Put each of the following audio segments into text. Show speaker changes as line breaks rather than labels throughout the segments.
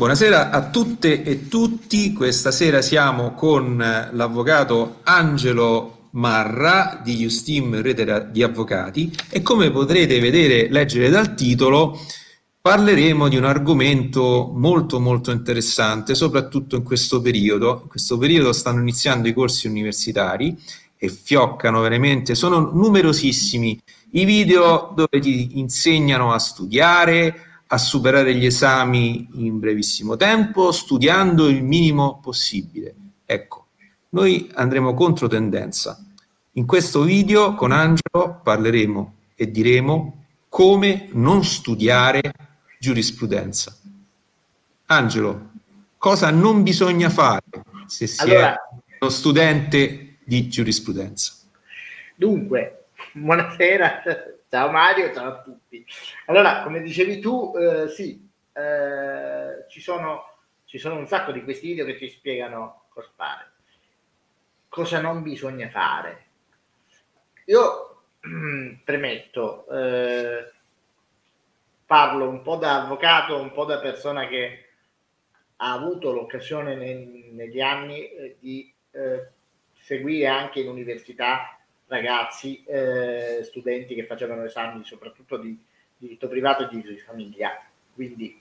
Buonasera a tutte e tutti, questa sera siamo con l'avvocato Angelo Marra di Justim Rete di Avvocati e come potrete vedere, leggere dal titolo, parleremo di un argomento molto molto interessante, soprattutto in questo periodo. In questo periodo stanno iniziando i corsi universitari e fioccano veramente, sono numerosissimi i video dove ti insegnano a studiare, a superare gli esami in brevissimo tempo, studiando il minimo possibile. Ecco, noi andremo contro tendenza. In questo video con Angelo parleremo e diremo come non studiare giurisprudenza. Angelo, cosa non bisogna fare se si allora, è uno studente di giurisprudenza?
Dunque, buonasera Ciao Mario, ciao a tutti. Allora, come dicevi tu, eh, sì, eh, ci, sono, ci sono un sacco di questi video che ti spiegano cosa fare. Cosa non bisogna fare. Io premetto, eh, parlo un po' da avvocato, un po' da persona che ha avuto l'occasione nei, negli anni eh, di eh, seguire anche in università ragazzi, eh, studenti che facevano esami soprattutto di diritto privato e di diritto di famiglia. Quindi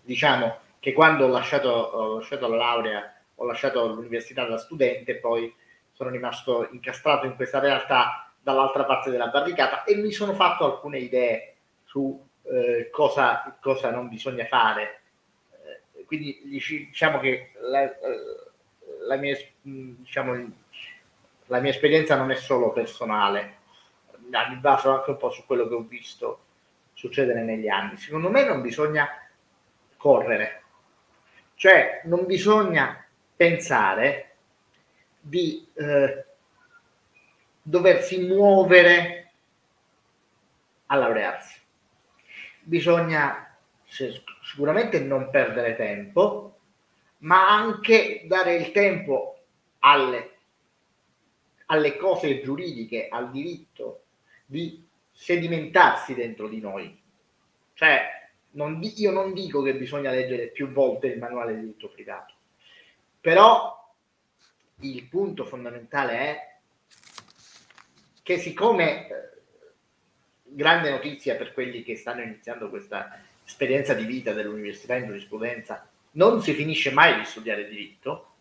diciamo che quando ho lasciato, ho lasciato la laurea, ho lasciato l'università da studente, poi sono rimasto incastrato in questa realtà dall'altra parte della barricata e mi sono fatto alcune idee su eh, cosa, cosa, non bisogna fare. Eh, quindi diciamo che la, la mia, diciamo, la mia esperienza non è solo personale, mi baso anche un po' su quello che ho visto succedere negli anni. Secondo me non bisogna correre, cioè non bisogna pensare di eh, doversi muovere a laurearsi. Bisogna sicuramente non perdere tempo, ma anche dare il tempo alle alle cose giuridiche, al diritto di sedimentarsi dentro di noi. Cioè, non, io non dico che bisogna leggere più volte il manuale di diritto privato, però il punto fondamentale è che siccome eh, grande notizia per quelli che stanno iniziando questa esperienza di vita dell'università in giurisprudenza, non si finisce mai di studiare diritto,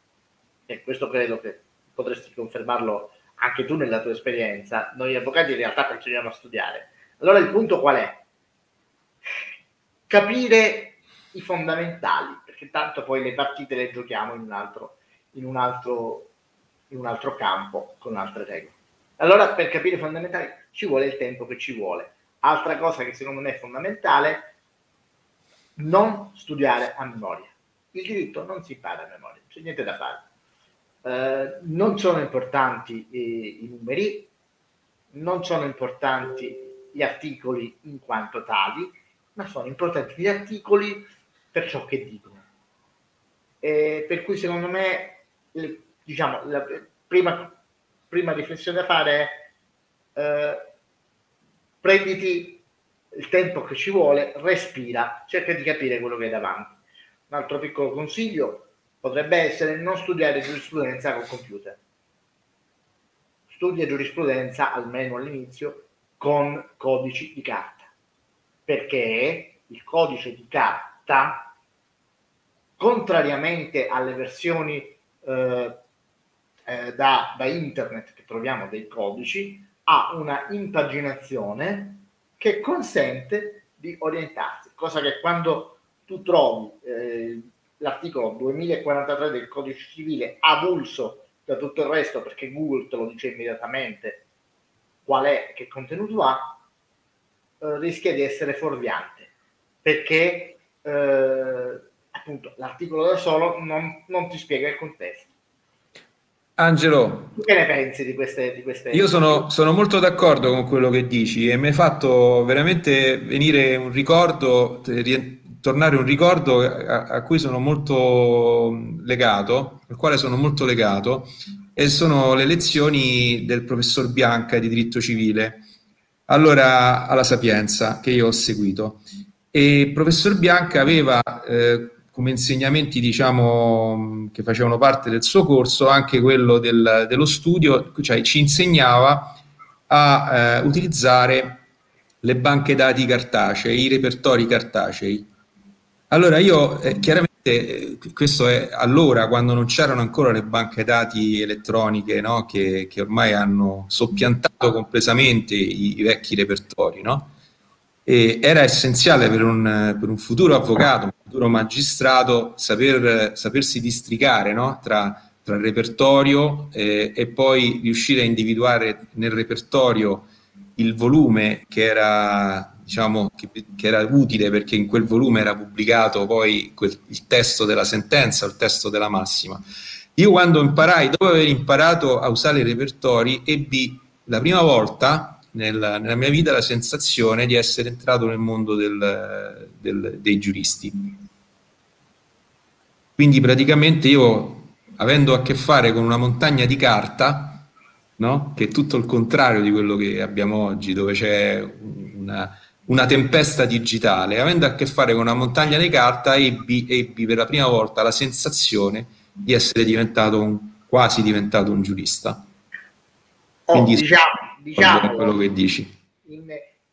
e questo credo che potresti confermarlo anche tu nella tua esperienza, noi avvocati in realtà continuiamo a studiare. Allora il punto qual è? Capire i fondamentali, perché tanto poi le partite le giochiamo in un altro, in un altro, in un altro campo, con altre regole. Allora per capire i fondamentali ci vuole il tempo che ci vuole. Altra cosa che secondo me è fondamentale, non studiare a memoria. Il diritto non si impara a memoria, c'è niente da fare eh, non sono importanti i, i numeri, non sono importanti gli articoli in quanto tali, ma sono importanti gli articoli per ciò che dicono. E per cui secondo me, diciamo, la prima, prima riflessione da fare è eh, prenditi il tempo che ci vuole, respira, cerca di capire quello che hai davanti. Un altro piccolo consiglio, potrebbe essere non studiare giurisprudenza col computer. Studia giurisprudenza, almeno all'inizio, con codici di carta, perché il codice di carta, contrariamente alle versioni eh, eh, da, da internet che troviamo dei codici, ha una impaginazione che consente di orientarsi, cosa che quando tu trovi eh, l'articolo 2043 del codice civile avulso da tutto il resto perché Google te lo dice immediatamente qual è, che contenuto ha, eh, rischia di essere fuorviante perché eh, appunto l'articolo da solo non, non ti spiega il contesto.
Angelo,
tu che ne pensi di queste? Di queste...
Io sono, sono, molto d'accordo con quello che dici e mi hai fatto veramente venire un ricordo, tornare un ricordo a, a, cui sono molto legato, al quale sono molto legato, e sono le lezioni del professor Bianca di diritto civile, allora alla Sapienza, che io ho seguito. E il professor Bianca aveva eh, come insegnamenti diciamo che facevano parte del suo corso anche quello del, dello studio, cioè ci insegnava a eh, utilizzare le banche dati cartacei, i repertori cartacei. Allora io eh, chiaramente, eh, questo è allora quando non c'erano ancora le banche dati elettroniche no? che, che, ormai hanno soppiantato completamente i, i vecchi repertori, no? Era essenziale per un, per un, futuro avvocato, un futuro magistrato, saper, sapersi districare no? tra, tra, il repertorio eh, e poi riuscire a individuare nel repertorio il volume che era, diciamo, che, che era utile perché in quel volume era pubblicato poi quel, il testo della sentenza, il testo della massima. Io quando imparai, dopo aver imparato a usare i repertori, ebbi la prima volta nella, nella, mia vita la sensazione di essere entrato nel mondo del, del, dei giuristi. Quindi praticamente io, avendo a che fare con una montagna di carta, no? che è tutto il contrario di quello che abbiamo oggi, dove c'è una, una tempesta digitale, avendo a che fare con una montagna di carta, ebbi, ebbi per la prima volta la sensazione di essere diventato un, quasi diventato un giurista.
Oh, Quindi, diciamo, diciamo,
quello che dici.
In,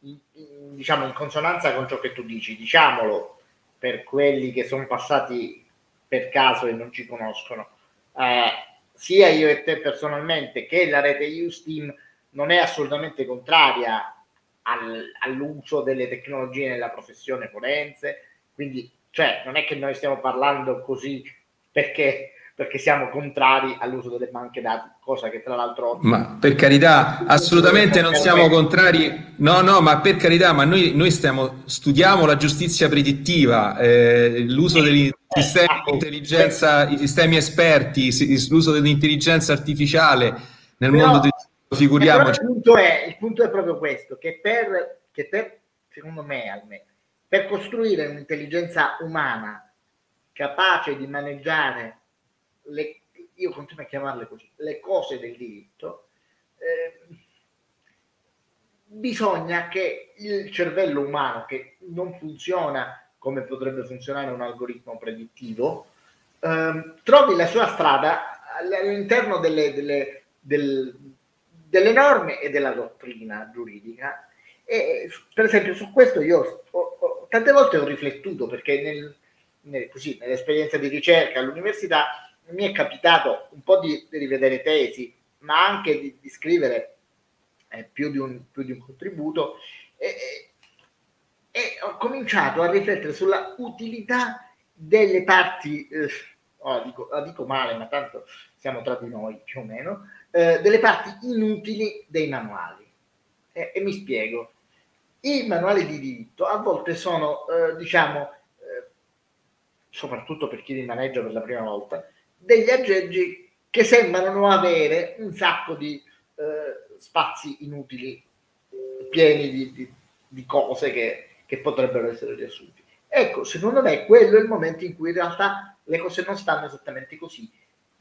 in, in, diciamo in consonanza con ciò che tu dici, diciamolo per quelli che sono passati per caso e non ci conoscono. Eh, sia io e te personalmente che la rete Usteam non è assolutamente contraria al, all'uso delle tecnologie nella professione forense, quindi cioè, non è che noi stiamo parlando così perché perché siamo contrari all'uso delle banche dati, cosa che tra l'altro...
Ma per carità, assolutamente non siamo contrari, no, no, ma per carità, ma noi, noi stiamo, studiamo la giustizia predittiva, eh, l'uso degli sistemi di intelligenza, i sistemi esperti, l'uso dell'intelligenza artificiale nel però, mondo figuriamoci.
Il punto, è, il punto è proprio questo, che per, che per secondo me almeno, per costruire un'intelligenza umana capace di maneggiare le, io continuo a chiamarle così, le cose del diritto, eh, bisogna che il cervello umano, che non funziona come potrebbe funzionare un algoritmo predittivo, eh, trovi la sua strada all'interno delle, delle, del, delle, norme e della dottrina giuridica. E per esempio su questo io ho, ho, tante volte ho riflettuto perché nel, nel, così, nell'esperienza di ricerca all'università mi è capitato un po' di, di rivedere tesi, ma anche di, di scrivere eh, più, di un, più, di un, contributo e, e, ho cominciato a riflettere sulla utilità delle parti, eh, oh, dico, la dico male, ma tanto siamo tra di noi più o meno, eh, delle parti inutili dei manuali. e mi spiego. I manuali di diritto a volte sono, eh, diciamo, eh, soprattutto per chi li maneggia per la prima volta, degli aggeggi che sembrano avere un sacco di eh, spazi inutili, pieni di, di, di cose che, che, potrebbero essere riassunti. Ecco, secondo me quello è il momento in cui in realtà le cose non stanno esattamente così,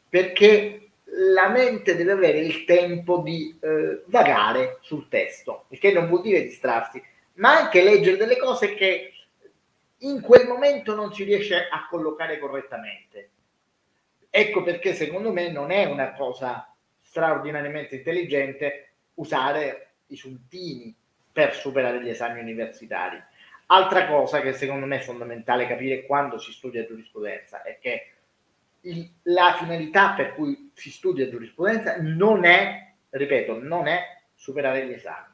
perché la mente deve avere il tempo di eh, vagare sul testo, il che non vuol dire distrarsi, ma anche leggere delle cose che in quel momento non si riesce a collocare correttamente. Ecco perché secondo me non è una cosa straordinariamente intelligente usare i puntini per superare gli esami universitari. Altra cosa che secondo me è fondamentale capire quando si studia giurisprudenza è che il, la finalità per cui si studia giurisprudenza non è, ripeto, non è superare gli esami.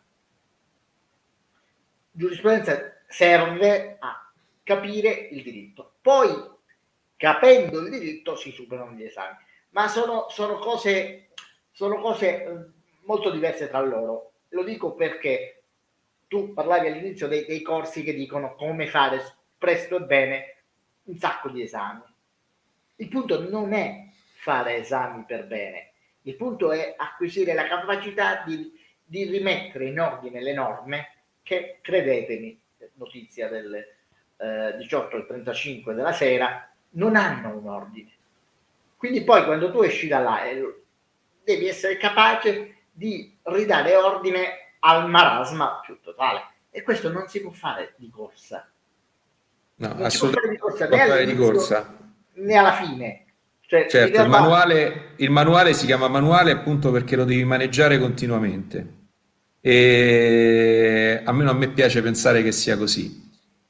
Giurisprudenza serve a capire il diritto. Poi capendo il diritto si superano gli esami. Ma sono, sono, cose, sono cose eh, molto diverse tra loro. Lo dico perché tu parlavi all'inizio dei, dei corsi che dicono come fare presto e bene un sacco di esami. Il punto non è fare esami per bene, il punto è acquisire la capacità di, di rimettere in ordine le norme che, credetemi, notizia delle eh, 18 al 35 della sera, non hanno un ordine. Quindi poi quando tu esci da là eh, devi essere capace di ridare ordine al marasma più totale e questo non si può fare di corsa.
No, non assolutamente corsa, né, fare di corsa.
Né alla fine.
Cioè, certo, il, manuale, il manuale si chiama manuale appunto perché lo devi maneggiare continuamente. E almeno a me piace pensare che sia così.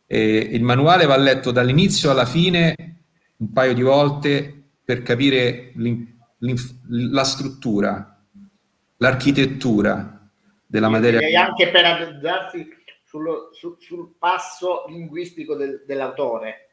E il manuale va letto dall'inizio alla fine un paio di volte per capire la struttura, l'architettura della materia.
E anche per adagiarsi sul, sul, sul, passo linguistico del, dell'autore.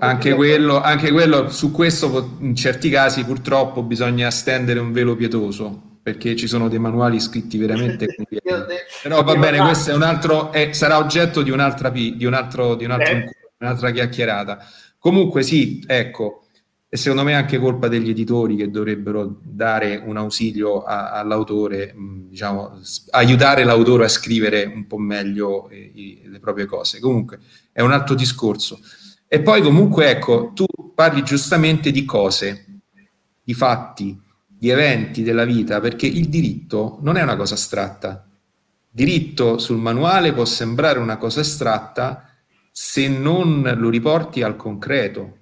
Anche, quello, anche quello, su questo in certi casi purtroppo bisogna stendere un velo pietoso perché ci sono dei manuali scritti veramente però va bene questo è un altro è, sarà oggetto di un'altra di un altro, di un altro eh. un'altra chiacchierata comunque sì ecco e secondo me è anche colpa degli editori che dovrebbero dare un ausilio a, all'autore, diciamo, aiutare l'autore a scrivere un po' meglio i, i, le proprie cose. Comunque è un altro discorso. E poi comunque ecco, tu parli giustamente di cose, di fatti, di eventi della vita, perché il diritto non è una cosa astratta. Diritto sul manuale può sembrare una cosa astratta se non lo riporti al concreto.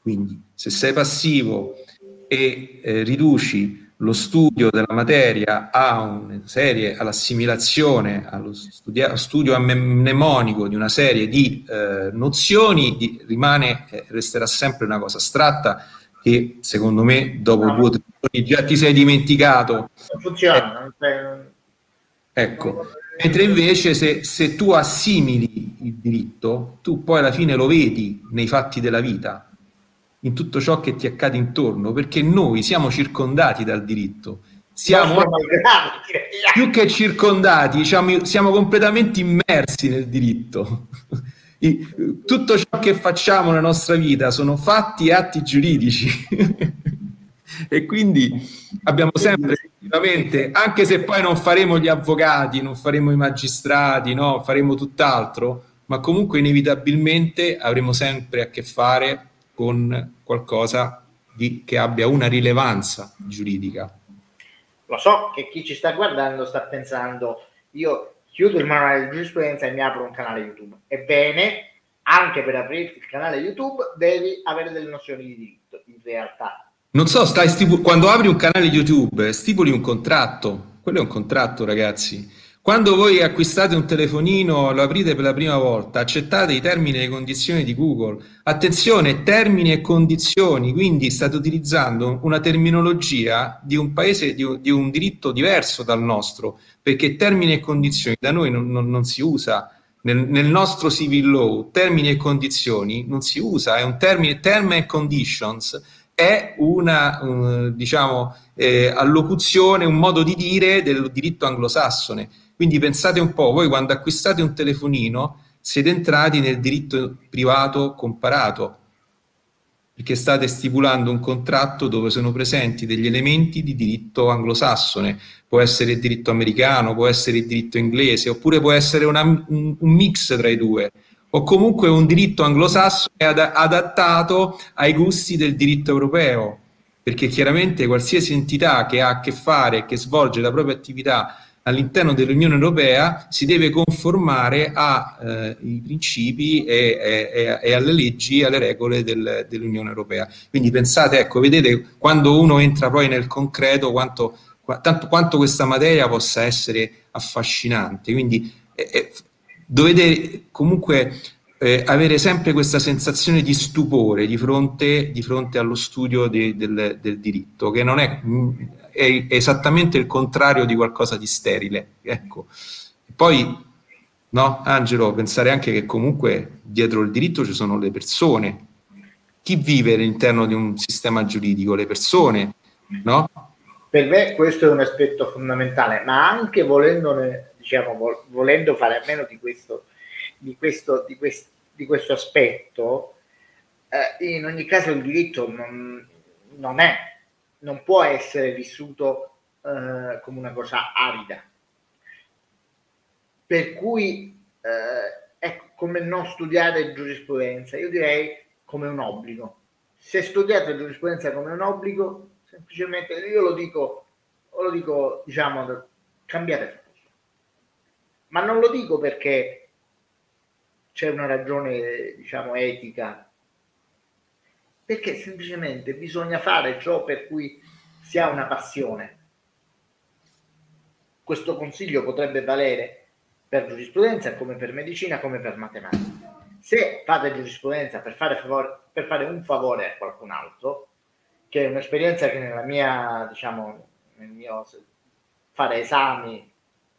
Quindi se sei passivo e eh, riduci lo studio della materia a una serie, all'assimilazione, allo studia, studio mnemonico di una serie di eh, nozioni, di, rimane, eh, resterà sempre una cosa astratta che secondo me dopo no. due o tre giorni già ti sei dimenticato.
Non funziona. Eh,
ecco, mentre invece se, se tu assimili il diritto, tu poi alla fine lo vedi nei fatti della vita, in tutto ciò che ti accade intorno, perché noi siamo circondati dal diritto. Siamo più che circondati, diciamo, siamo completamente immersi nel diritto. Tutto ciò che facciamo nella nostra vita sono fatti e atti giuridici. e quindi abbiamo sempre effettivamente, anche se poi non faremo gli avvocati, non faremo i magistrati, no? faremo tutt'altro, ma comunque inevitabilmente avremo sempre a che fare con qualcosa di, che abbia una rilevanza giuridica.
Lo so che chi ci sta guardando sta pensando, io chiudo il manuale di giurisprudenza e mi apro un canale YouTube. Ebbene, anche per aprirti il canale YouTube devi avere delle nozioni di diritto, in realtà.
Non so, stai stipu- quando apri un canale YouTube stipuli un contratto, quello è un contratto ragazzi quando voi acquistate un telefonino, lo aprite per la prima volta, accettate i termini e condizioni di Google. Attenzione, termini e condizioni, quindi state utilizzando una terminologia di un paese, di un, di un diritto diverso dal nostro, perché termini e condizioni da noi non, non, non si usa. Nel, nel, nostro civil law, termini e condizioni non si usa, è un termine, term and conditions, è una, un, diciamo, eh, allocuzione, un modo di dire del diritto anglosassone quindi pensate un po', voi quando acquistate un telefonino siete entrati nel diritto privato comparato, perché state stipulando un contratto dove sono presenti degli elementi di diritto anglosassone, può essere il diritto americano, può essere il diritto inglese, oppure può essere una, un, un, mix tra i due, o comunque un diritto anglosassone ad, adattato ai gusti del diritto europeo, perché chiaramente qualsiasi entità che ha a che fare, che svolge la propria attività all'interno dell'Unione Europea si deve conformare ai eh, principi e, e, e, alle leggi e alle regole del, dell'Unione Europea. Quindi pensate, ecco, vedete quando uno entra poi nel concreto quanto, tanto, quanto questa materia possa essere affascinante. Quindi eh, dovete comunque eh, avere sempre questa sensazione di stupore di fronte, di fronte allo studio de, del, del, diritto, che non è è esattamente il contrario di qualcosa di sterile. Ecco. Poi, no, Angelo, pensare anche che comunque dietro il diritto ci sono le persone. Chi vive all'interno di un sistema giuridico? Le persone, no?
Per me questo è un aspetto fondamentale, ma anche volendone, diciamo, volendo fare a meno di questo, di questo, di questo, di questo aspetto, eh, in ogni caso il diritto non, non è non può essere vissuto eh, come una cosa arida. Per cui eh, è come non studiare giurisprudenza, io direi come un obbligo. Se studiate giurisprudenza come un obbligo, semplicemente io lo dico, lo dico diciamo, cambiate tutto. Ma non lo dico perché c'è una ragione, diciamo, etica, perché semplicemente bisogna fare ciò per cui si ha una passione. Questo consiglio potrebbe valere per giurisprudenza come per medicina come per matematica. Se fate giurisprudenza per fare, favore, per fare un favore a qualcun altro, che è un'esperienza che nella mia, diciamo, nel mio fare esami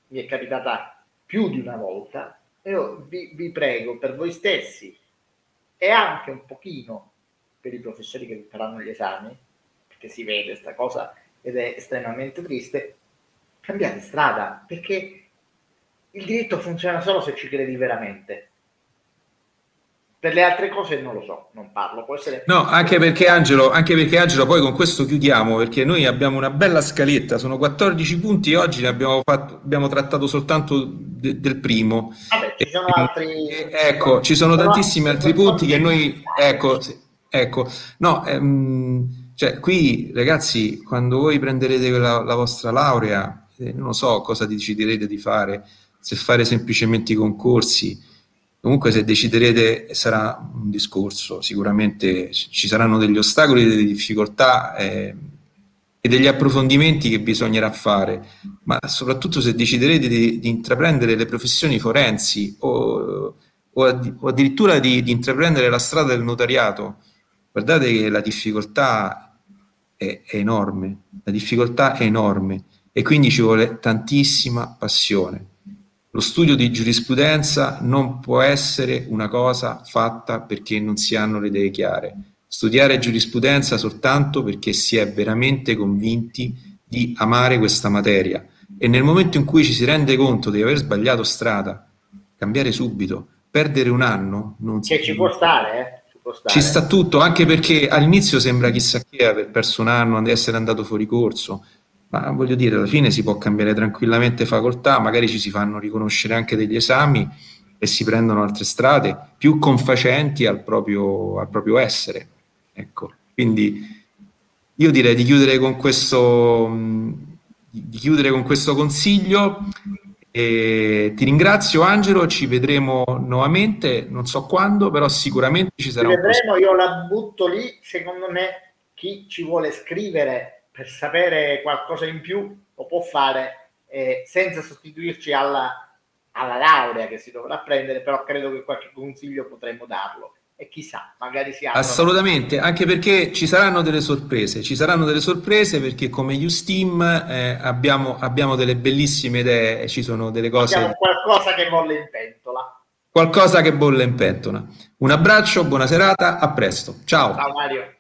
mi è capitata più di una volta, io vi, vi prego per voi stessi e anche un pochino per i professori che faranno gli esami, perché si vede questa cosa ed è estremamente triste, cambiate strada, perché il diritto funziona solo se ci credi veramente. Per le altre cose non lo so, non parlo. Può essere...
No, anche perché, Angelo, anche perché Angelo, poi con questo chiudiamo, perché noi abbiamo una bella scaletta, sono 14 punti e oggi ne abbiamo, fatto, abbiamo trattato soltanto de, del primo.
Vabbè, ci sono e, altri...
ecco, ci sono tantissimi altri punti che noi... Ecco, ecco no, ehm, cioè qui ragazzi, quando voi prenderete la, la vostra laurea, eh, non so cosa deciderete di fare, se fare semplicemente i concorsi, Comunque se deciderete sarà un discorso, sicuramente ci saranno degli ostacoli, delle difficoltà eh, e degli approfondimenti che bisognerà fare, ma soprattutto se deciderete di, di intraprendere le professioni forensi o, o, addi, o addirittura di, di, intraprendere la strada del notariato, guardate che la difficoltà è, è enorme, la difficoltà è enorme e quindi ci vuole tantissima passione lo studio di giurisprudenza non può essere una cosa fatta perché non si hanno le idee chiare. Studiare giurisprudenza soltanto perché si è veramente convinti di amare questa materia e nel momento in cui ci si rende conto di aver sbagliato strada, cambiare subito, perdere un anno, non
si... Che ci può stare, eh?
Ci, sta tutto, anche perché all'inizio sembra chissà che aver perso un anno, di essere andato fuori corso, ma voglio dire, alla fine si può cambiare tranquillamente facoltà, magari ci si fanno riconoscere anche degli esami e si prendono altre strade più confacenti al proprio, al proprio essere. Ecco, quindi io direi di chiudere con questo, di chiudere con questo consiglio. E ti ringrazio Angelo, ci vedremo nuovamente, non so quando, però sicuramente ci sarà.
Ci vedremo, io la butto lì, secondo me chi ci vuole scrivere per sapere qualcosa in più lo può fare eh, senza sostituirci alla, alla laurea che si dovrà prendere, però credo che qualche consiglio potremmo darlo e chissà, magari si apre.
Assolutamente, anche perché ci saranno delle sorprese, ci saranno delle sorprese perché come Usteam eh, abbiamo, abbiamo delle bellissime idee ci sono delle cose... Abbiamo
qualcosa che bolle in pentola.
Qualcosa che bolle in pentola. Un abbraccio, buona serata, a presto. Ciao.
Ciao Mario.